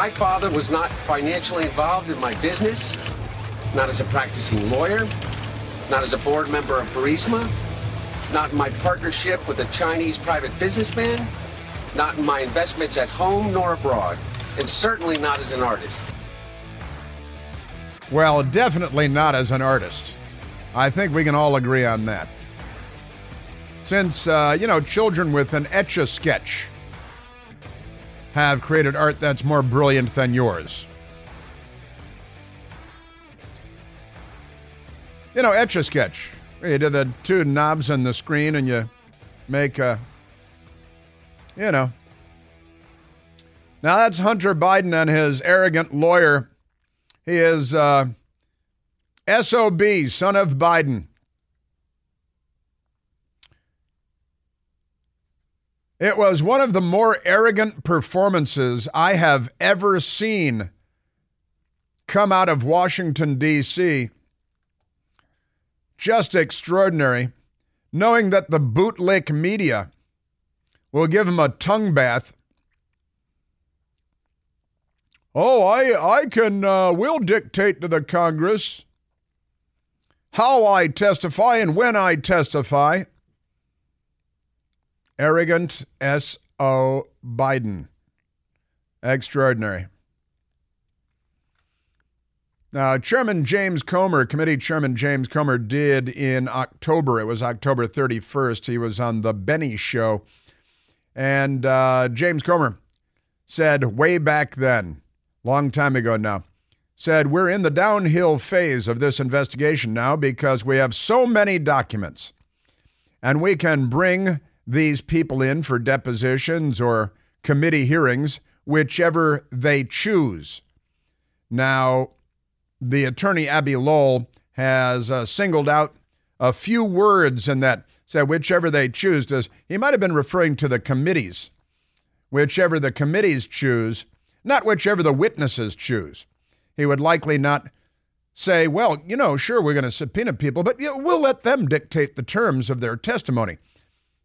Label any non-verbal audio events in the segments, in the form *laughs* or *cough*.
My father was not financially involved in my business, not as a practicing lawyer, not as a board member of Burisma, not in my partnership with a Chinese private businessman, not in my investments at home nor abroad, and certainly not as an artist. Well, definitely not as an artist. I think we can all agree on that. Since, uh, you know, children with an etch a sketch have created art that's more brilliant than yours. You know, etch a sketch. You do the two knobs on the screen and you make a, you know. Now that's Hunter Biden and his arrogant lawyer. He is uh, SOB, son of Biden. It was one of the more arrogant performances I have ever seen come out of Washington, D.C. Just extraordinary, knowing that the bootlick media will give him a tongue bath. Oh, I, I can, uh, will dictate to the Congress how I testify and when I testify arrogant S.O. Biden. Extraordinary. Now, Chairman James Comer, Committee Chairman James Comer, did in October, it was October 31st, he was on The Benny Show. And uh, James Comer said way back then, long time ago now, said, We're in the downhill phase of this investigation now because we have so many documents and we can bring these people in for depositions or committee hearings, whichever they choose. Now, the attorney Abbe Lowell has uh, singled out a few words in that said whichever they choose. Does he might have been referring to the committees, whichever the committees choose, not whichever the witnesses choose. He would likely not say, well, you know, sure, we're going to subpoena people, but you know, we'll let them dictate the terms of their testimony.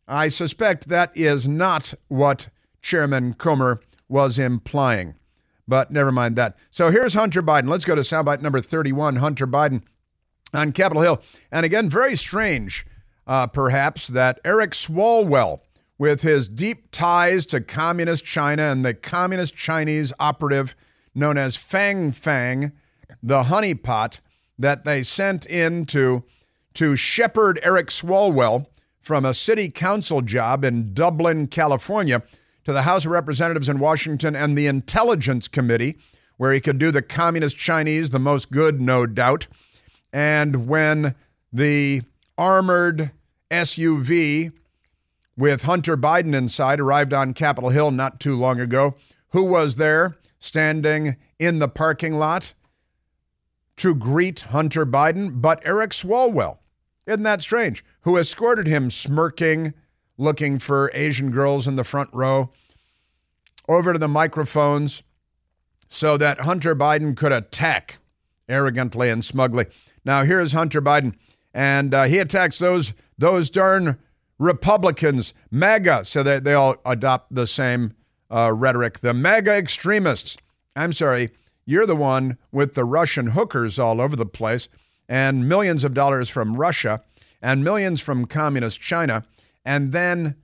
I suspect that is not what Chairman Comer was implying. But never mind that. So here's Hunter Biden. Let's go to soundbite number 31. Hunter Biden on Capitol Hill. And again, very strange, uh, perhaps, that Eric Swalwell, with his deep ties to communist China and the communist Chinese operative known as Fang Fang, the honeypot that they sent in to, to shepherd Eric Swalwell from a city council job in Dublin, California, to the House of Representatives in Washington and the Intelligence Committee, where he could do the communist Chinese the most good, no doubt. And when the armored SUV with Hunter Biden inside arrived on Capitol Hill not too long ago, who was there standing in the parking lot to greet Hunter Biden but Eric Swalwell? Isn't that strange? Who escorted him smirking, looking for Asian girls in the front row, over to the microphones so that Hunter Biden could attack arrogantly and smugly. Now, here's Hunter Biden, and uh, he attacks those, those darn Republicans, MAGA, so that they all adopt the same uh, rhetoric. The MAGA extremists. I'm sorry, you're the one with the Russian hookers all over the place and millions of dollars from Russia and millions from communist China. And then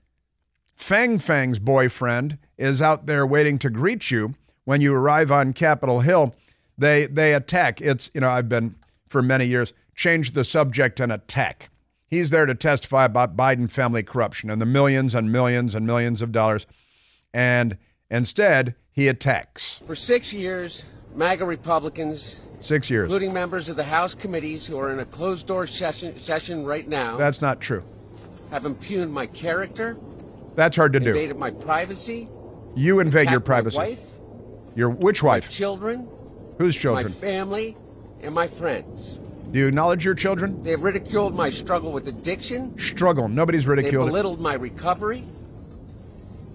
Fang Fang's boyfriend is out there waiting to greet you when you arrive on Capitol Hill. They they attack. It's you know I've been for many years change the subject and attack. He's there to testify about Biden family corruption and the millions and millions and millions of dollars, and instead he attacks. For six years, MAGA Republicans Six years. Including members of the House committees who are in a closed door session, session right now. That's not true. Have impugned my character. That's hard to invaded do. Invaded my privacy. You invade your privacy. My wife. Your which wife? My children. Whose children? My family and my friends. Do you acknowledge your children? They have ridiculed my struggle with addiction. Struggle. Nobody's ridiculed. They've belittled it. my recovery.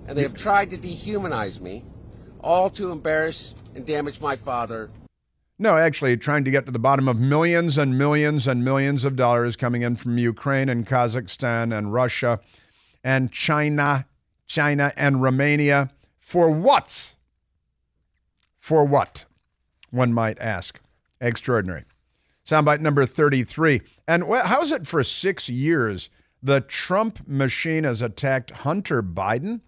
And they have tried to dehumanize me, all to embarrass and damage my father no, actually, trying to get to the bottom of millions and millions and millions of dollars coming in from Ukraine and Kazakhstan and Russia and China, China and Romania. For what? For what? One might ask. Extraordinary. Soundbite number 33. And how is it for six years the Trump machine has attacked Hunter Biden?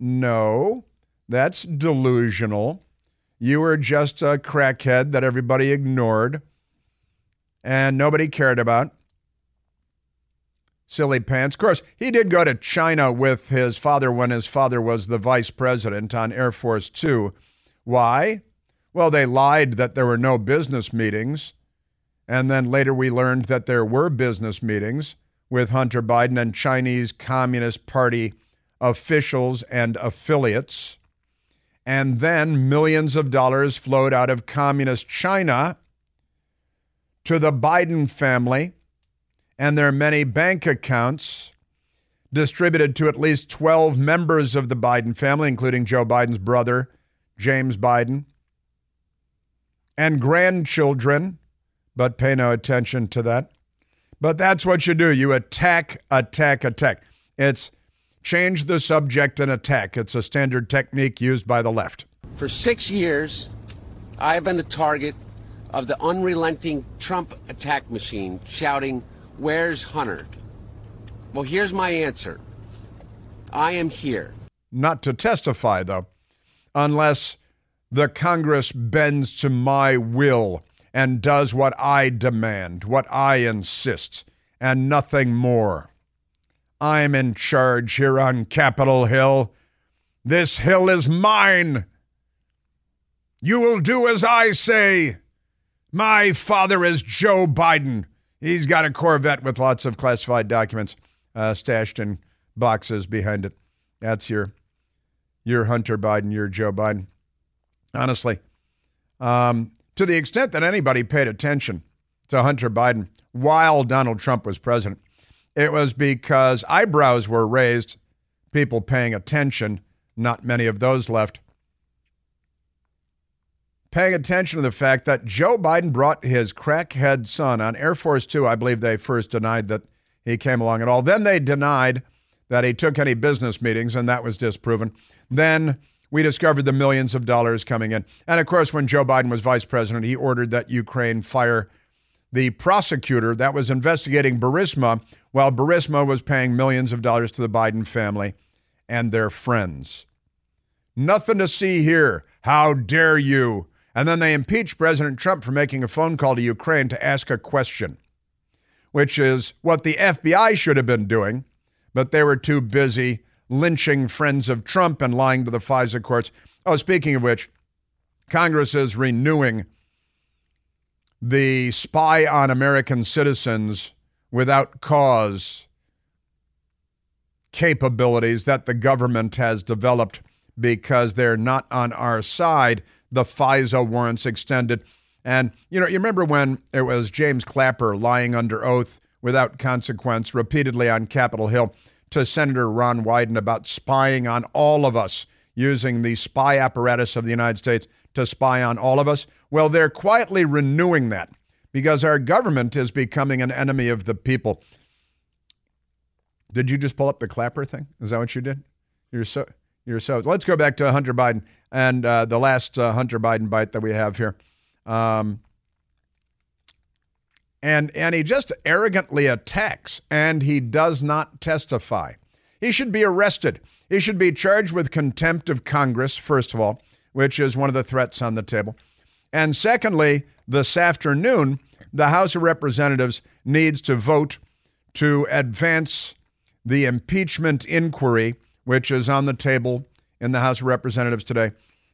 No, that's delusional. You were just a crackhead that everybody ignored and nobody cared about. Silly pants. Of course, he did go to China with his father when his father was the vice president on Air Force Two. Why? Well, they lied that there were no business meetings. And then later we learned that there were business meetings with Hunter Biden and Chinese Communist Party officials and affiliates. And then millions of dollars flowed out of communist China to the Biden family and their many bank accounts distributed to at least 12 members of the Biden family, including Joe Biden's brother, James Biden, and grandchildren, but pay no attention to that. But that's what you do. You attack, attack, attack. It's change the subject and attack. It's a standard technique used by the left. For six years, I have been the target of the unrelenting Trump attack machine shouting, Where's Hunter? Well, here's my answer I am here. Not to testify, though, unless the Congress bends to my will and does what I demand, what I insist, and nothing more. I'm in charge here on Capitol Hill. This hill is mine. You will do as I say. My father is Joe Biden. He's got a Corvette with lots of classified documents uh, stashed in boxes behind it. That's your, your Hunter Biden, your Joe Biden. Honestly, um, to the extent that anybody paid attention to Hunter Biden while Donald Trump was president, it was because eyebrows were raised, people paying attention, not many of those left. Paying attention to the fact that Joe Biden brought his crackhead son on Air Force Two. I believe they first denied that he came along at all. Then they denied that he took any business meetings, and that was disproven. Then we discovered the millions of dollars coming in. And of course, when Joe Biden was vice president, he ordered that Ukraine fire the prosecutor that was investigating Burisma while Burisma was paying millions of dollars to the Biden family and their friends. Nothing to see here. How dare you? And then they impeached President Trump for making a phone call to Ukraine to ask a question, which is what the FBI should have been doing, but they were too busy lynching friends of Trump and lying to the FISA courts. Oh, speaking of which, Congress is renewing the spy on American citizens without cause capabilities that the government has developed because they're not on our side. The FISA warrants extended. And, you know, you remember when it was James Clapper lying under oath without consequence repeatedly on Capitol Hill to Senator Ron Wyden about spying on all of us using the spy apparatus of the United States to spy on all of us? Well, they're quietly renewing that because our government is becoming an enemy of the people. Did you just pull up the clapper thing? Is that what you did? You're so you're so. Let's go back to Hunter Biden and uh, the last uh, Hunter Biden bite that we have here. Um, and and he just arrogantly attacks, and he does not testify. He should be arrested. He should be charged with contempt of Congress, first of all, which is one of the threats on the table. And secondly, this afternoon, the House of Representatives needs to vote to advance the impeachment inquiry, which is on the table in the House of Representatives today.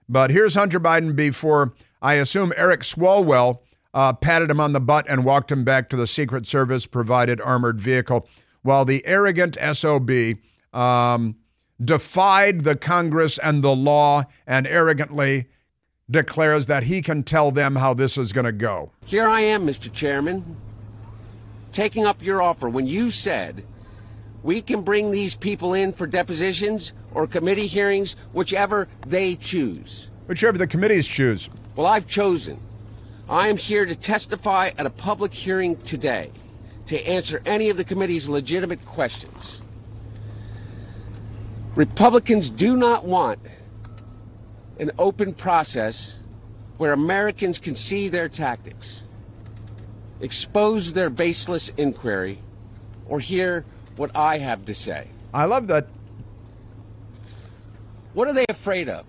But here's Hunter Biden before I assume Eric Swalwell uh, patted him on the butt and walked him back to the Secret Service provided armored vehicle, while the arrogant SOB um, defied the Congress and the law and arrogantly declares that he can tell them how this is going to go. Here I am, Mr. Chairman, taking up your offer when you said we can bring these people in for depositions or committee hearings, whichever they choose. Whichever the committees choose. Well, I've chosen. I am here to testify at a public hearing today to answer any of the committee's legitimate questions. Republicans do not want an open process where Americans can see their tactics, expose their baseless inquiry, or hear what I have to say. I love that. What are they afraid of?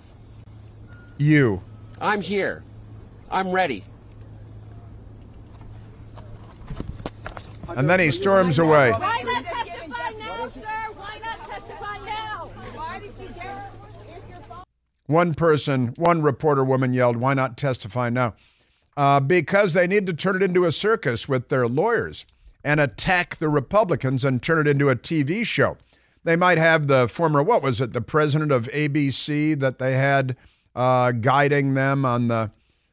You. I'm here. I'm ready. And then he storms away. Why not testify now, sir? Why not testify now? Why did you dare? If your phone- One person, one reporter woman yelled, Why not testify now? Uh, because they need to turn it into a circus with their lawyers and attack the Republicans and turn it into a TV show. They might have the former, what was it, the president of ABC that they had uh, guiding them on the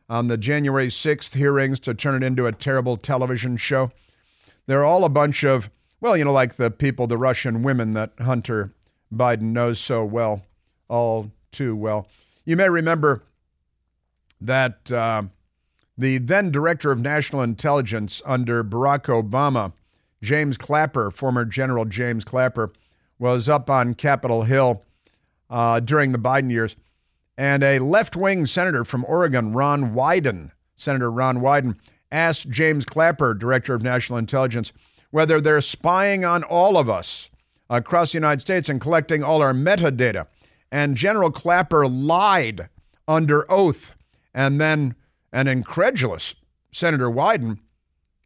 on the January 6th hearings to turn it into a terrible television show. They're all a bunch of, well, you know, like the people, the Russian women that Hunter Biden knows so well, all too well. You may remember that uh, the then director of national intelligence under Barack Obama, James Clapper, former General James Clapper, was up on Capitol Hill uh, during the Biden years. And a left wing senator from Oregon, Ron Wyden, Senator Ron Wyden, asked James Clapper, director of national intelligence, whether they're spying on all of us across the United States and collecting all our metadata. And General Clapper lied under oath. And then an incredulous Senator Wyden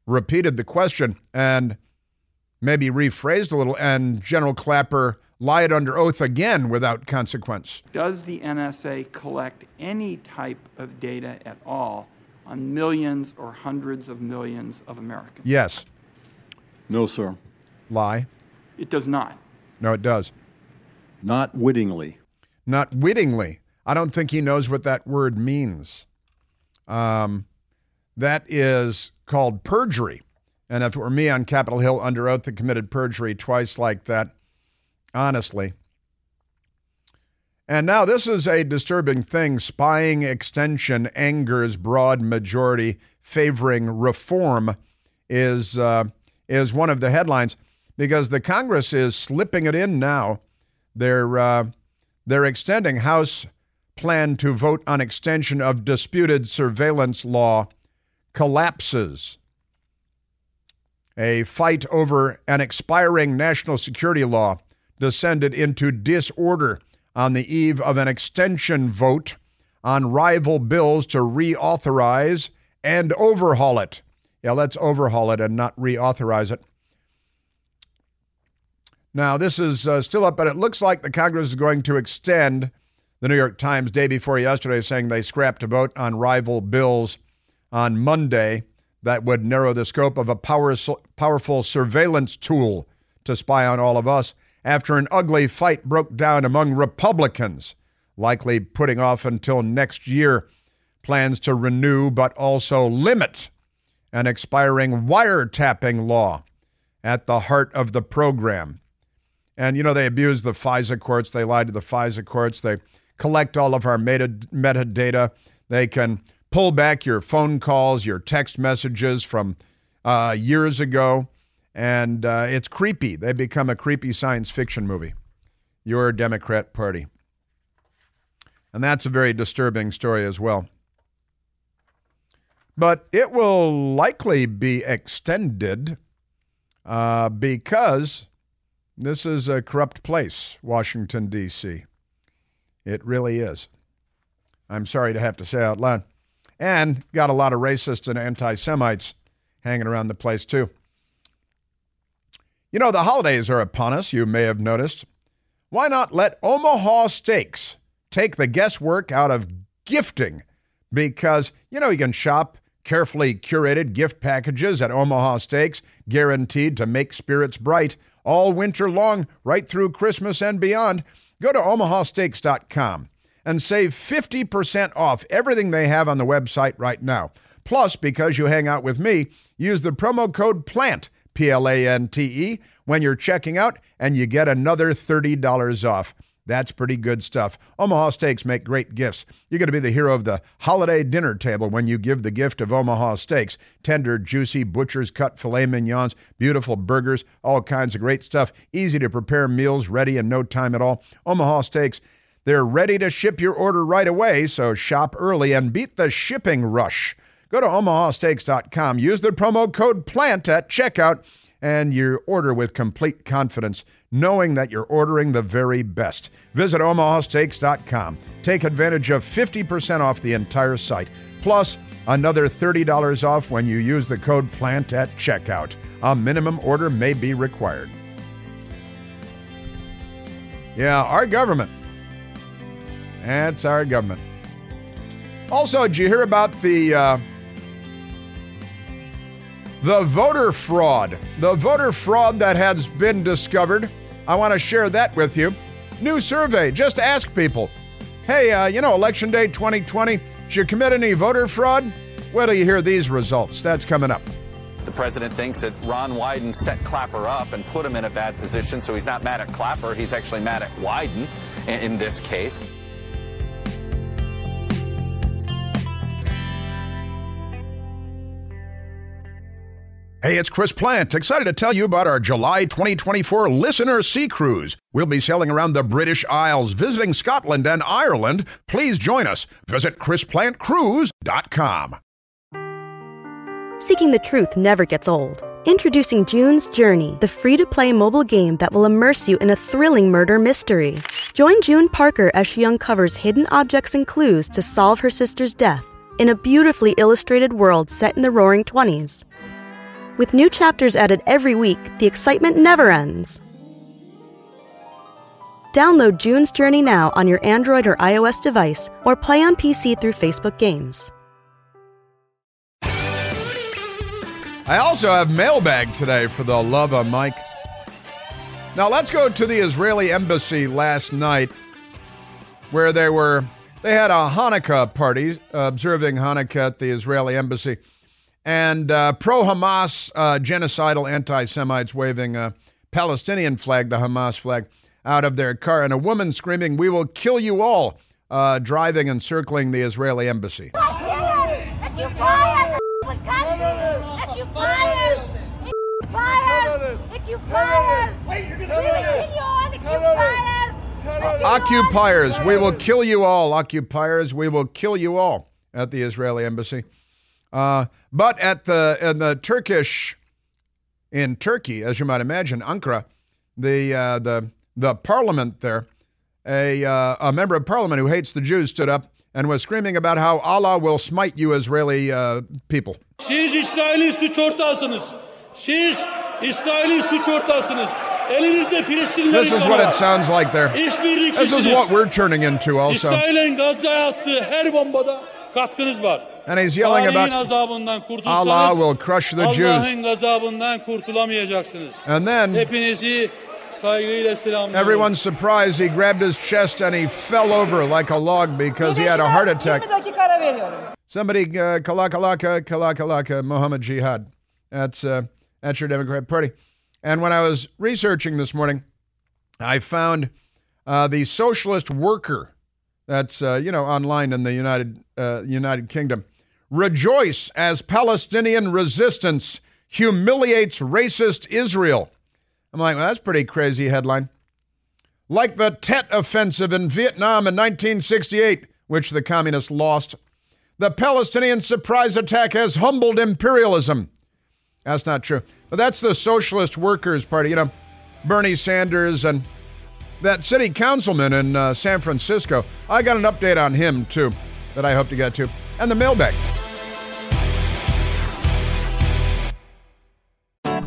repeated the question and maybe rephrased a little, and General Clapper lied under oath again without consequence. Does the NSA collect any type of data at all on millions or hundreds of millions of Americans? Yes. No, sir. Lie. It does not. No, it does. Not wittingly. Not wittingly. I don't think he knows what that word means. Um, that is called perjury. And if it were me on Capitol Hill under oath that committed perjury twice like that, honestly. And now this is a disturbing thing. Spying extension angers broad majority favoring reform is uh, is one of the headlines because the Congress is slipping it in now. They're uh, they're extending House plan to vote on extension of disputed surveillance law collapses. A fight over an expiring national security law descended into disorder on the eve of an extension vote on rival bills to reauthorize and overhaul it. Yeah, let's overhaul it and not reauthorize it. Now, this is uh, still up, but it looks like the Congress is going to extend the New York Times day before yesterday saying they scrapped a vote on rival bills on Monday that would narrow the scope of a power, powerful surveillance tool to spy on all of us after an ugly fight broke down among Republicans, likely putting off until next year plans to renew but also limit an expiring wiretapping law at the heart of the program. And, you know, they abuse the FISA courts. They lie to the FISA courts. They collect all of our meta- metadata. They can pull back your phone calls, your text messages from uh, years ago. And uh, it's creepy. They become a creepy science fiction movie. Your Democrat Party. And that's a very disturbing story as well. But it will likely be extended uh, because this is a corrupt place, Washington, D.C. It really is. I'm sorry to have to say out loud. And got a lot of racists and anti Semites hanging around the place, too. You know, the holidays are upon us, you may have noticed. Why not let Omaha Steaks take the guesswork out of gifting? Because, you know, you can shop carefully curated gift packages at Omaha Steaks, guaranteed to make spirits bright all winter long, right through Christmas and beyond. Go to omahasteaks.com and save 50% off everything they have on the website right now. Plus, because you hang out with me, use the promo code PLANTE, P L A N T E, when you're checking out, and you get another $30 off. That's pretty good stuff. Omaha Steaks make great gifts. You're going to be the hero of the holiday dinner table when you give the gift of Omaha Steaks. Tender, juicy, butcher's cut filet mignons, beautiful burgers, all kinds of great stuff. Easy to prepare meals, ready in no time at all. Omaha Steaks They're ready to ship your order right away, so shop early and beat the shipping rush. Go to omahasteaks.com, use the promo code PLANTE at checkout, and you order with complete confidence, knowing that you're ordering the very best. Visit omahasteaks.com. Take advantage of 50% off the entire site, plus another $30 off when you use the code PLANTE at checkout. A minimum order may be required. Yeah, our government. That's our government. Also, did you hear about the uh, the voter fraud? The voter fraud that has been discovered. I want to share that with you. New survey. Just ask people. Hey, uh, you know, election day 2020. Did you commit any voter fraud? Wait till you hear these results. That's coming up. The president thinks that Ron Wyden set Clapper up and put him in a bad position, so he's not mad at Clapper. He's actually mad at Wyden in this case. Hey, it's Chris Plante. Excited to tell you about our July 2024 Listener Sea Cruise. We'll be sailing around the British Isles, visiting Scotland and Ireland. Please join us. Visit ChrisPlanteCruise.com. Seeking the truth never gets old. Introducing June's Journey, the free to play mobile game that will immerse you in a thrilling murder mystery. Join June Parker as she uncovers hidden objects and clues to solve her sister's death in a beautifully illustrated world set in the roaring 20s. With new chapters added every week, the excitement never ends. Download June's Journey now on your Android or iOS device or play on PC through Facebook Games. I also have mailbag today for the love of Mike. Now let's go to the Israeli embassy last night where they were they had a Hanukkah party observing Hanukkah at the Israeli embassy and uh, pro Hamas uh, genocidal anti Semites waving a Palestinian flag, the Hamas flag, out of their car, and a woman screaming, We will kill you all, uh, driving and circling the Israeli embassy. Occupiers, we will kill you all. Occupiers, we will kill you all at the Israeli embassy. Uh, but at the in the Turkish in Turkey, as you might imagine, Ankara, the uh, the the parliament there, a uh, a member of parliament who hates the Jews stood up and was screaming about how Allah will smite you Israeli uh, people. Siz İsrail'in suç ortağısınız. Siz İsrail'in suç ortağısınız. Elinizde Filistinlilerin This is what it sounds like there. This is what we're turning into also. İsrail'in Gazze'ye attığı her bombada katkınız var. And he's yelling Tarihin about Allah will crush the Jews. Gazabından kurtulamayacaksınız. And then Hepinizi saygıyla selamlıyorum. everyone's surprised he grabbed his chest and he fell over like a log because he had a heart attack. 20 dakika ara veriyorum. Somebody, uh, kalakalaka, kalakalaka, Muhammad Jihad. That's, uh, that's your Democrat Party. And when I was researching this morning, I found uh, the Socialist Worker. That's uh, you know online in the United uh, United Kingdom. Rejoice as Palestinian resistance humiliates racist Israel. I'm like, well, that's pretty crazy headline. Like the Tet Offensive in Vietnam in 1968, which the communists lost, the Palestinian surprise attack has humbled imperialism. That's not true. But that's the Socialist Workers Party. You know, Bernie Sanders and that city councilman in uh, San Francisco. I got an update on him, too, that I hope to get to. And the mailbag.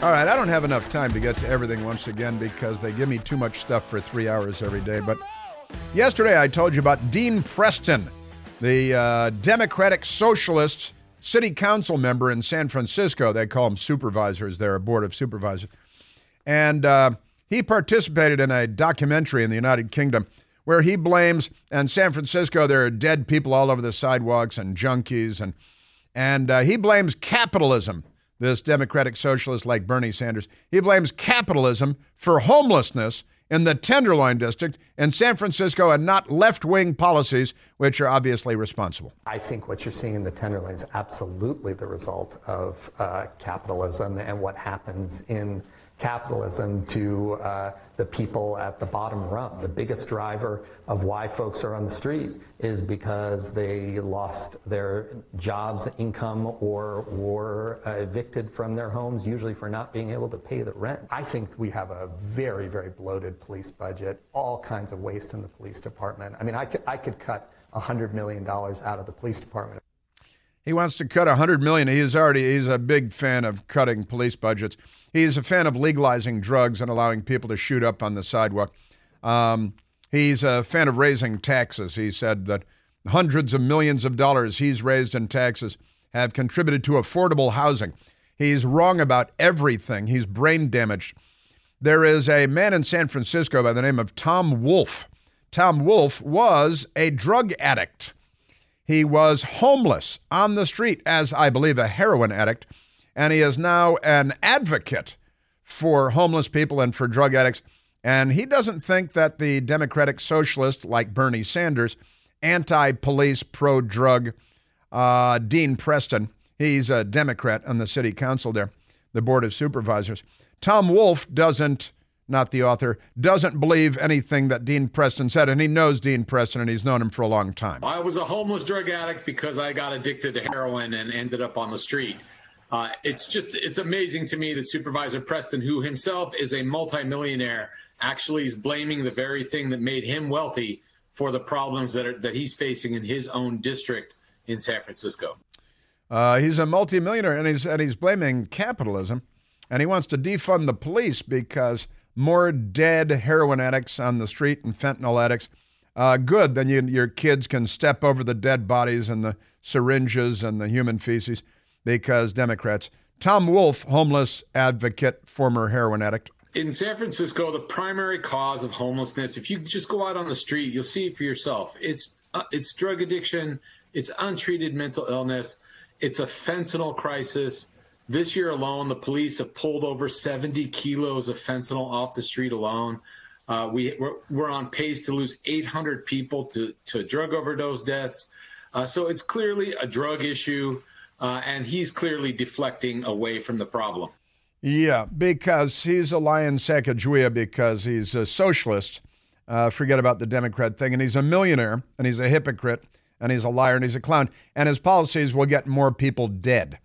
All right, I don't have enough time to get to everything once again because they give me too much stuff for three hours every day. But yesterday I told you about Dean Preston, the uh, Democratic Socialist city council member in San Francisco. They call them supervisors, they're a board of supervisors. And uh, He participated in a documentary in the United Kingdom where he blames, and San Francisco, there are dead people all over the sidewalks and junkies, and, and uh, he blames capitalism. This Democratic socialist like Bernie Sanders, he blames capitalism for homelessness in the Tenderloin District in San Francisco and not left wing policies, which are obviously responsible. I think what you're seeing in the Tenderloin is absolutely the result of uh, capitalism and what happens in capitalism to uh, the people at the bottom rung. The biggest driver of why folks are on the street is because they lost their jobs, income, or were evicted from their homes, usually for not being able to pay the rent. I think we have a very, very bloated police budget, all kinds of waste in the police department. I mean, I could, I could cut $100 million out of the police department. He wants to cut 100 million. He's already he's a big fan of cutting police budgets. He's a fan of legalizing drugs and allowing people to shoot up on the sidewalk. Um, he's a fan of raising taxes. He said that hundreds of millions of dollars he's raised in taxes have contributed to affordable housing. He's wrong about everything. He's brain damaged. There is a man in San Francisco by the name of Tom Wolf. Tom Wolf was a drug addict. He was homeless on the street as, I believe, a heroin addict and he is now an advocate for homeless people and for drug addicts. And he doesn't think that the Democratic Socialist, like Bernie Sanders, anti police, pro drug uh, Dean Preston, he's a Democrat on the city council there, the Board of Supervisors. Tom Wolf doesn't, not the author, doesn't believe anything that Dean Preston said, and he knows Dean Preston and he's known him for a long time. I was a homeless drug addict because I got addicted to heroin and ended up on the street. Uh, it's just it's amazing to me that Supervisor Preston, who himself is a multimillionaire, actually is blaming the very thing that made him wealthy for the problems that are, that he's facing in his own district in San Francisco. Uh, he's a multimillionaire, and he's and he's blaming capitalism, and he wants to defund the police because more dead heroin addicts on the street and fentanyl addicts. Uh, good, then you, your kids can step over the dead bodies and the syringes and the human feces because Democrats. Tom Wolf, homeless advocate, former heroin addict. In San Francisco, the primary cause of homelessness, if you just go out on the street, you'll see it for yourself. It's uh, it's drug addiction, it's untreated mental illness, it's a fentanyl crisis. This year alone, the police have pulled over 70 kilos of fentanyl off the street alone. Uh, we, we're, we're, on pace to lose 800 people to, to drug overdose deaths. Uh, so it's clearly a drug issue uh, and he's clearly deflecting away from the problem. Yeah, because he's a lion Sacagawea because he's a socialist. Uh, forget about the Democrat thing. And he's a millionaire, and he's a hypocrite, and he's a liar, and he's a clown. And his policies will get more people dead.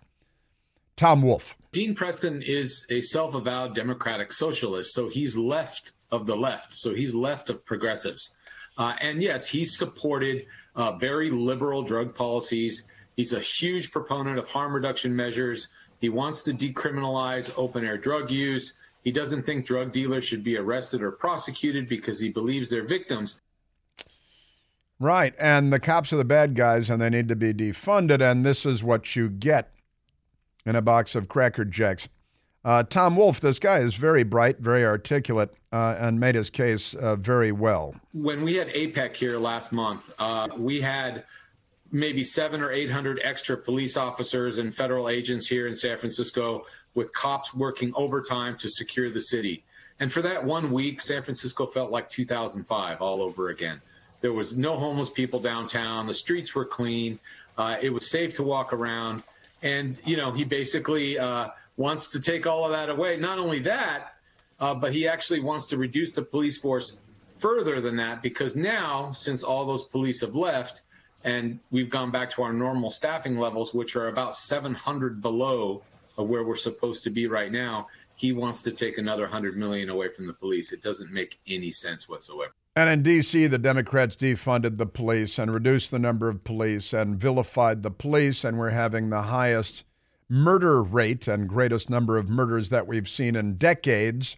Tom Wolf. Dean Preston is a self avowed Democratic socialist, so he's left of the left. So he's left of progressives. Uh, and yes, he's supported uh, very liberal drug policies. He's a huge proponent of harm reduction measures. He wants to decriminalize open air drug use. He doesn't think drug dealers should be arrested or prosecuted because he believes they're victims. Right. And the cops are the bad guys and they need to be defunded. And this is what you get in a box of Cracker Jacks. Uh, Tom Wolf, this guy is very bright, very articulate, uh, and made his case uh, very well. When we had APEC here last month, uh, we had maybe seven or 800 extra police officers and federal agents here in San Francisco with cops working overtime to secure the city. And for that one week, San Francisco felt like 2005 all over again. There was no homeless people downtown. The streets were clean. Uh, it was safe to walk around. And, you know, he basically uh, wants to take all of that away. Not only that, uh, but he actually wants to reduce the police force further than that because now, since all those police have left, and we've gone back to our normal staffing levels, which are about 700 below of where we're supposed to be right now. He wants to take another 100 million away from the police. It doesn't make any sense whatsoever. And in D.C., the Democrats defunded the police and reduced the number of police and vilified the police, and we're having the highest murder rate and greatest number of murders that we've seen in decades.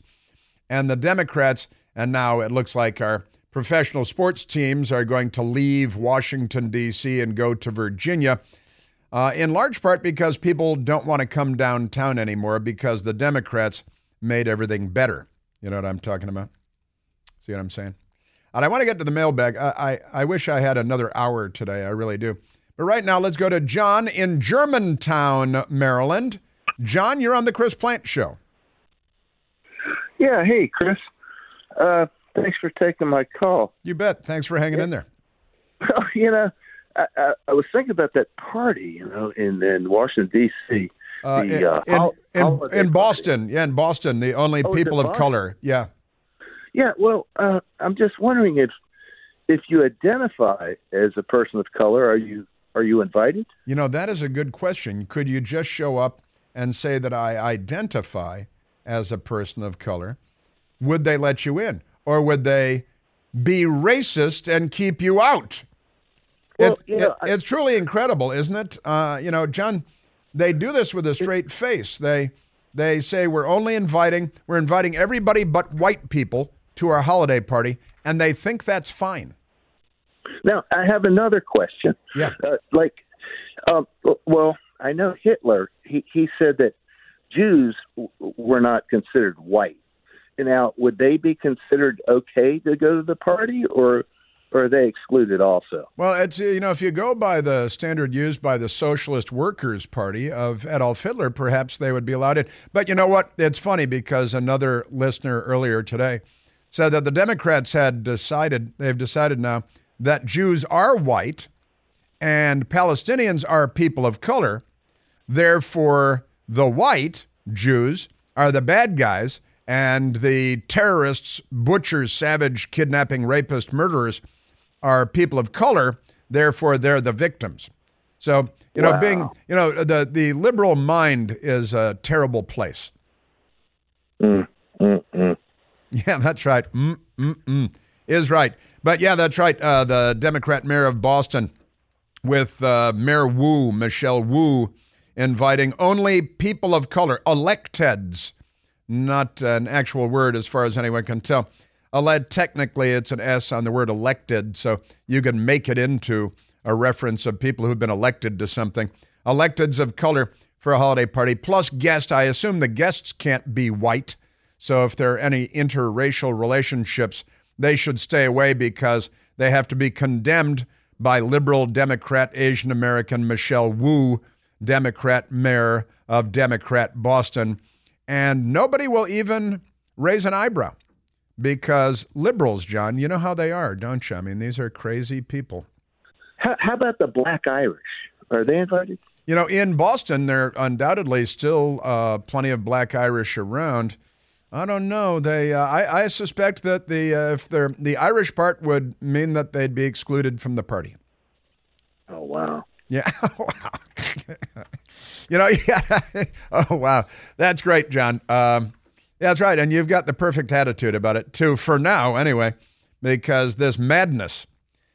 And the Democrats, and now it looks like our professional sports teams are going to leave Washington, D.C., and go to Virginia, uh, in large part because people don't want to come downtown anymore because the Democrats made everything better You know what I'm talking about? See what I'm saying? And I want to get to the mailbag. I, I, I wish I had another hour today. I really do. But right now, let's go to John in Germantown, Maryland. John, you're on the Chris Plante Show. Yeah, hey, Chris. Uh, thanks for taking my call. You bet. Thanks for hanging in there. *laughs* Well, you know, I, I, I was thinking about that party, you know, in, in Washington, D.C. Uh, the, in, uh, in, hol- in, in. Boston. Yeah, in Boston, the only Oh, people of Boston? color. Yeah. Yeah, well, uh, I'm just wondering if if you identify as a person of color, are you are you invited? You know, that is a good question. Could you just show up and say that I identify as a person of color? Would they let you in? Or would they be racist and keep you out? Well, It- you know, it- it's truly incredible, isn't it? Uh, you know, John, they do this with a straight face. They they say we're only inviting we're inviting everybody but white people to our holiday party, and they think that's fine. Now, I have another question. Yeah. Uh, like, um, well, I know Hitler. He he said that Jews w- were not considered white. Now, would they be considered okay to go to the party, or, or are they excluded also? Well, it's you know if you go by the standard used by the Socialist Workers Party of Adolf Hitler, perhaps they would be allowed in. But you know what? It's funny because another listener earlier today said that the Democrats had decided they've decided now that Jews are white and Palestinians are people of color. Therefore, the white Jews are the bad guys, and the terrorists, butchers, savage, kidnapping, rapist, murderers are people of color. Therefore, they're the victims. So, you know, Wow. being, you know, the, the liberal mind is a terrible place. Mm, mm, mm. Yeah, *laughs* that's right. Mm, mm, mm. Is right. But yeah, that's right. Uh, the Democrat mayor of Boston with uh, Mayor Wu, Michelle Wu, inviting only people of color, electeds, not an actual word as far as anyone can tell. Elect, technically, it's an S on the word elected, so you can make it into a reference of people who've been elected to something. Electeds of color for a holiday party, plus guest. I assume the guests can't be white. So if there are any interracial relationships, they should stay away because they have to be condemned by liberal Democrat Asian American Michelle Wu, Democrat mayor of Democrat Boston. And nobody will even raise an eyebrow because liberals, John, you know how they are, don't you? I mean, these are crazy people. How, how about the Black Irish? Are they invited? You know, in Boston, there are undoubtedly still uh, plenty of black Irish around. I don't know. They, uh, I, I suspect that the uh, if they're the Irish part would mean that they'd be excluded from the party. Oh wow. Yeah. *laughs* wow. *laughs* you know, *laughs* yeah. oh wow, that's great, John. Um, that's right, and you've got the perfect attitude about it too. For now, anyway, because this madness,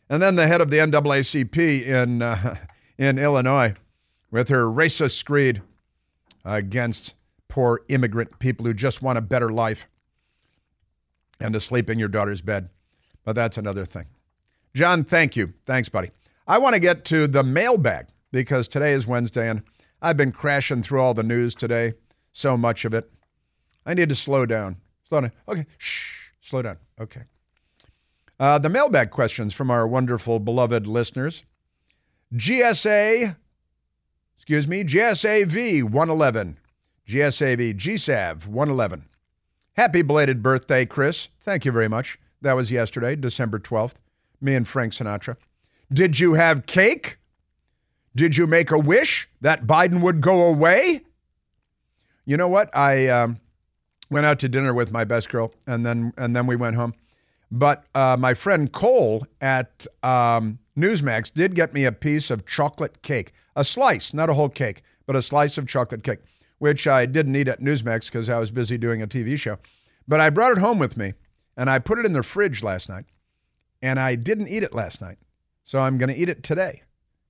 and then the head of the NAACP in uh, *laughs* in Illinois, with her racist screed against poor immigrant people who just want a better life and to sleep in your daughter's bed. But that's another thing. John, thank you. Thanks, buddy. I want to get to the mailbag because today is Wednesday and I've been crashing through all the news today, so much of it. I need to slow down. Slow down. Okay, shh, slow down. Okay. Uh, the mailbag questions from our wonderful, beloved listeners. GSA, excuse me, GSAV 111. GSAV, GSAV 111. Happy belated birthday, Chris. Thank you very much. That was yesterday, December 12th. Me and Frank Sinatra. Did you have cake? Did you make a wish that Biden would go away? You know what? I um, went out to dinner with my best girl, and then and then we went home. But uh, my friend Cole at um, Newsmax did get me a piece of chocolate cake, a slice, not a whole cake, but a slice of chocolate cake, which I didn't eat at Newsmax because I was busy doing a TV show. But I brought it home with me, and I put it in the fridge last night, and I didn't eat it last night. So I'm going to eat it today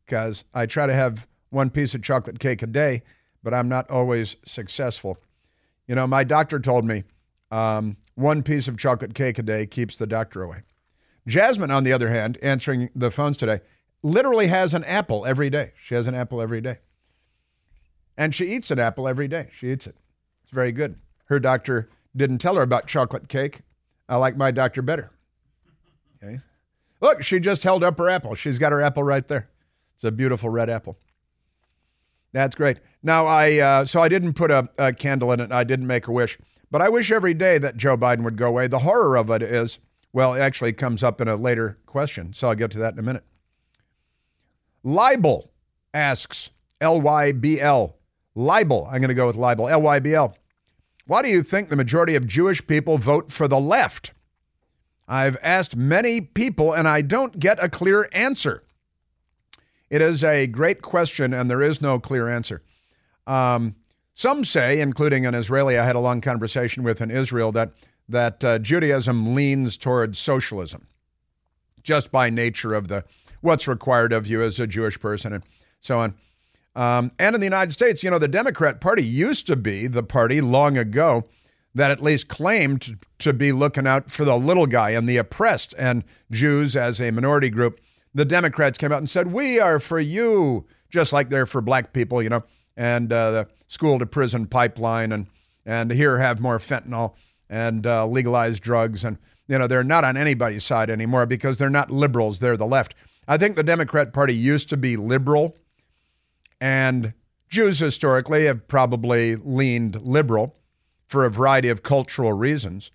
because I try to have one piece of chocolate cake a day, but I'm not always successful. You know, my doctor told me um, one piece of chocolate cake a day keeps the doctor away. Jasmine, on the other hand, answering the phones today, literally has an apple every day. She has an apple every day. And she eats an apple every day. She eats it. It's very good. Her doctor Didn't tell her about chocolate cake. I like my doctor better. Okay. Look, she just held up her apple. She's got her apple right there. It's a beautiful red apple. That's great. Now I uh, so I didn't put a, a candle in it. I didn't make a wish, but I wish every day that Joe Biden would go away. The horror of it is, well, it actually comes up in a later question, so I'll get to that in a minute. Libel asks L Y B L. Libel. I'm going to go with libel. L Y B L. Why do you think the majority of Jewish people vote for the left? I've asked many people and I don't get a clear answer. It is a great question and there is no clear answer. Um, some say, including an Israeli, I had a long conversation with in Israel, that, that uh, Judaism leans towards socialism just by nature of the what's required of you as a Jewish person and so on. Um, and in the United States, you know, the Democrat Party used to be the party long ago that at least claimed to be looking out for the little guy and the oppressed and Jews as a minority group. The Democrats came out and said, We are for you, just like they're for black people, you know, and uh, the school to prison pipeline, and, and here have more fentanyl and uh, legalized drugs. And, you know, they're not on anybody's side anymore because they're not liberals, they're the left. I think the Democrat Party used to be liberal and Jews historically have probably leaned liberal for a variety of cultural reasons.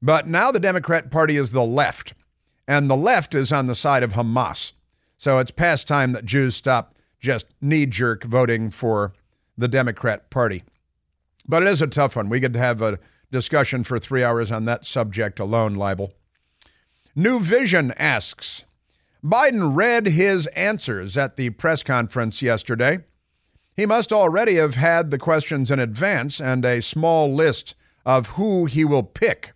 But now the Democrat Party is the left, and the left is on the side of Hamas. So it's past time that Jews stop just knee jerk voting for the Democrat Party. But it is a tough one. We could have a discussion for three hours on that subject alone, libel. New Vision asks Biden read his answers at the press conference yesterday. He must already have had the questions in advance and a small list of who he will pick.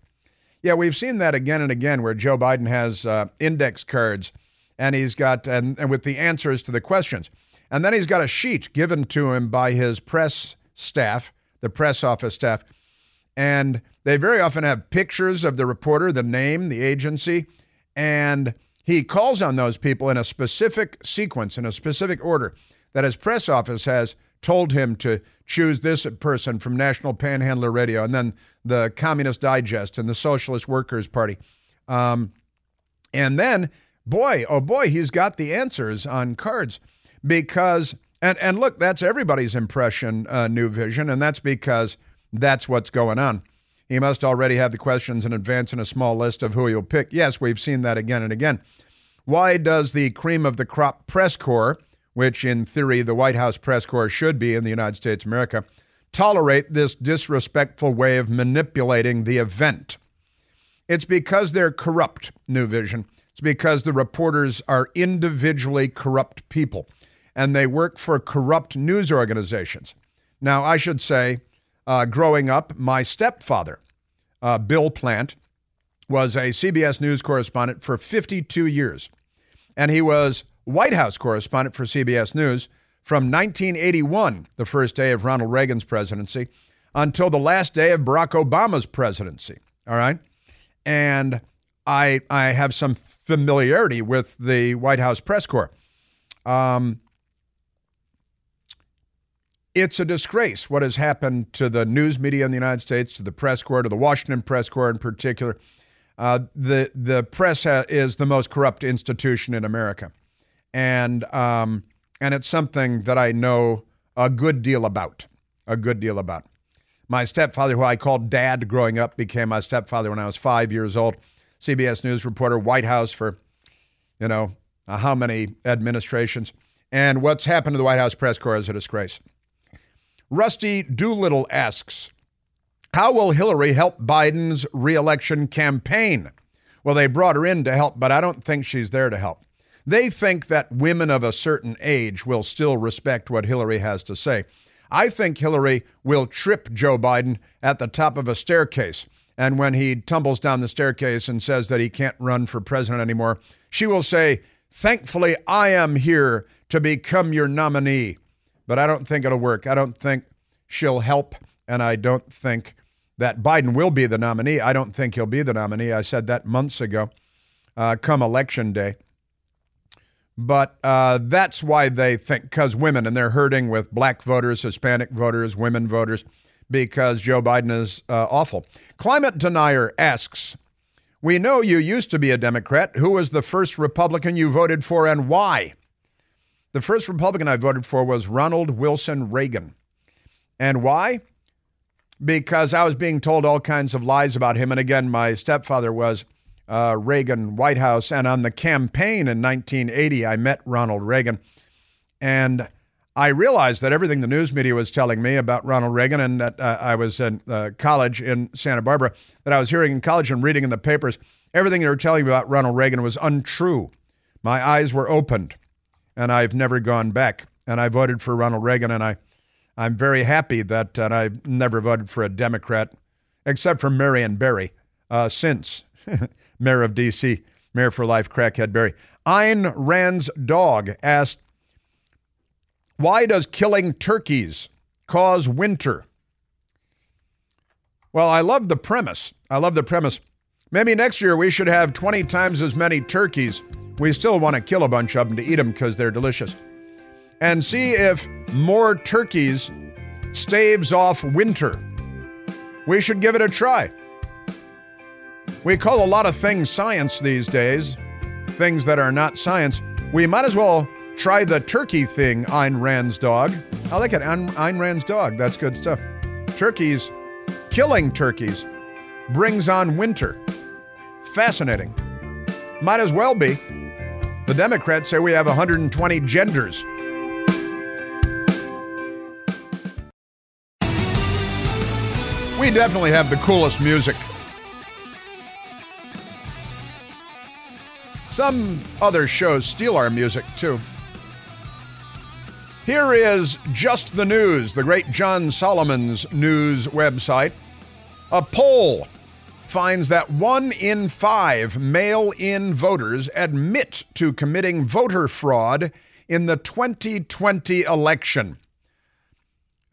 Yeah, we've seen that again and again where Joe Biden has uh, index cards and he's got, and, and with the answers to the questions. And then he's got a sheet given to him by his press staff, the press office staff. And they very often have pictures of the reporter, the name, the agency, and he calls on those people in a specific sequence, in a specific order, that his press office has told him to choose this person from National Panhandler Radio and then the Communist Digest and the Socialist Workers Party. Um, and then, boy, oh boy, he's got the answers on cards because, and, and look, that's everybody's impression, uh, New Vision, and that's because that's what's going on. He must already have the questions in advance in a small list of who he'll pick. Yes, we've seen that again and again. Why does the cream of the crop press corps, which in theory the White House press corps should be in the United States of America, tolerate this disrespectful way of manipulating the event? It's because they're corrupt, New Vision. It's because the reporters are individually corrupt people and they work for corrupt news organizations. Now, I should say, uh, growing up, my stepfather, uh, Bill Plante, was a CBS News correspondent for 52 years. And he was White House correspondent for CBS News from 1981, the first day of Ronald Reagan's presidency, until the last day of Barack Obama's presidency. All right. And I, I have some familiarity with the White House press corps. Um, it's a disgrace what has happened to the news media in the United States, to the press corps, to the Washington press corps in particular. Uh, the the press ha- is the most corrupt institution in America, and um, and it's something that I know a good deal about, a good deal about. My stepfather, who I called Dad growing up, became my stepfather when I was five years old. CBS News reporter, White House for, you know, uh, how many administrations? And what's happened to the White House press corps is a disgrace. Rusty Doolittle asks, How will Hillary help Biden's reelection campaign? Well, they brought her in to help, but I don't think she's there to help. They think that women of a certain age will still respect what Hillary has to say. I think Hillary will trip Joe Biden at the top of a staircase. And when he tumbles down the staircase and says that he can't run for president anymore, she will say, Thankfully, I am here to become your nominee but I don't think it'll work. I don't think she'll help, and I don't think that Biden will be the nominee. I don't think he'll be the nominee. I said that months ago, uh, come election day. But uh, that's why they think, because women, and they're hurting with black voters, Hispanic voters, women voters, because Joe Biden is uh, awful. Climate denier asks, "We know you used to be a Democrat. Who was the first Republican you voted for, and why?" The first Republican I voted for was Ronald Wilson Reagan. And why? Because I was being told all kinds of lies about him. And again, my stepfather was uh, Reagan White House. And on the campaign in 1980, I met Ronald Reagan. And I realized that everything the news media was telling me about Ronald Reagan, and that uh, I was in uh, college in Santa Barbara, that I was hearing in college and reading in the papers, everything they were telling me about Ronald Reagan was untrue. My eyes were opened, and I've never gone back. And I voted for Ronald Reagan, and I, I'm very happy that I've never voted for a Democrat, except for Marion Barry, uh, since *laughs* mayor of D.C., mayor for life, crackhead Barry. Ayn Rand's dog asked, why does killing turkeys cause winter? Well, I love the premise. I love the premise. Maybe next year we should have 20 times as many turkeys. We still want to kill a bunch of them to eat them because they're delicious. And see if more turkeys staves off winter. We should give it a try. We call a lot of things science these days, things that are not science. We might as well Try the turkey thing, Ayn Rand's dog. I like it, Ayn Rand's dog. That's good stuff. Turkeys, killing turkeys, brings on winter. Fascinating. Might as well be. The Democrats say we have 120 genders. We definitely have the coolest music. Some other shows steal our music too. Here is Just the News, the great John Solomon's news website. A poll finds that one in five mail in voters admit to committing voter fraud in the 2020 election.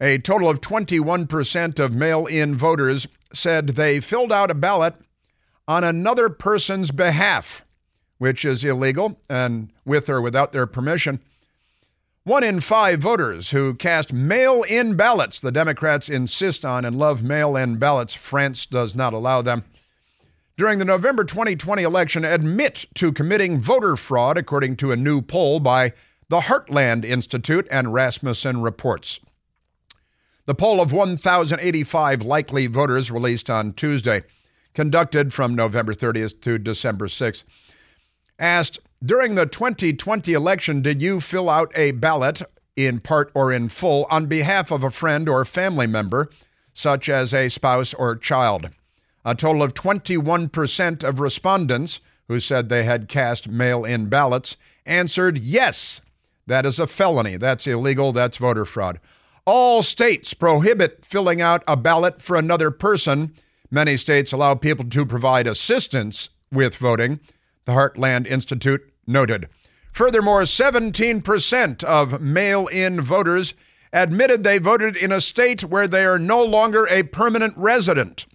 A total of 21% of mail in voters said they filled out a ballot on another person's behalf, which is illegal and with or without their permission. One in five voters who cast mail in ballots, the Democrats insist on and love mail in ballots. France does not allow them. During the November 2020 election, admit to committing voter fraud, according to a new poll by the Heartland Institute and Rasmussen Reports. The poll of 1,085 likely voters released on Tuesday, conducted from November 30th to December 6th, asked during the 2020 election, did you fill out a ballot in part or in full on behalf of a friend or family member, such as a spouse or child? A total of 21% of respondents who said they had cast mail in ballots answered yes. That is a felony. That's illegal. That's voter fraud. All states prohibit filling out a ballot for another person. Many states allow people to provide assistance with voting the Heartland Institute noted. Furthermore, 17% of mail in voters admitted they voted in a state where they are no longer a permanent resident.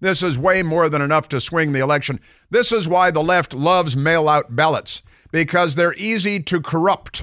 This is way more than enough to swing the election. This is why the left loves mail out ballots, because they're easy to corrupt.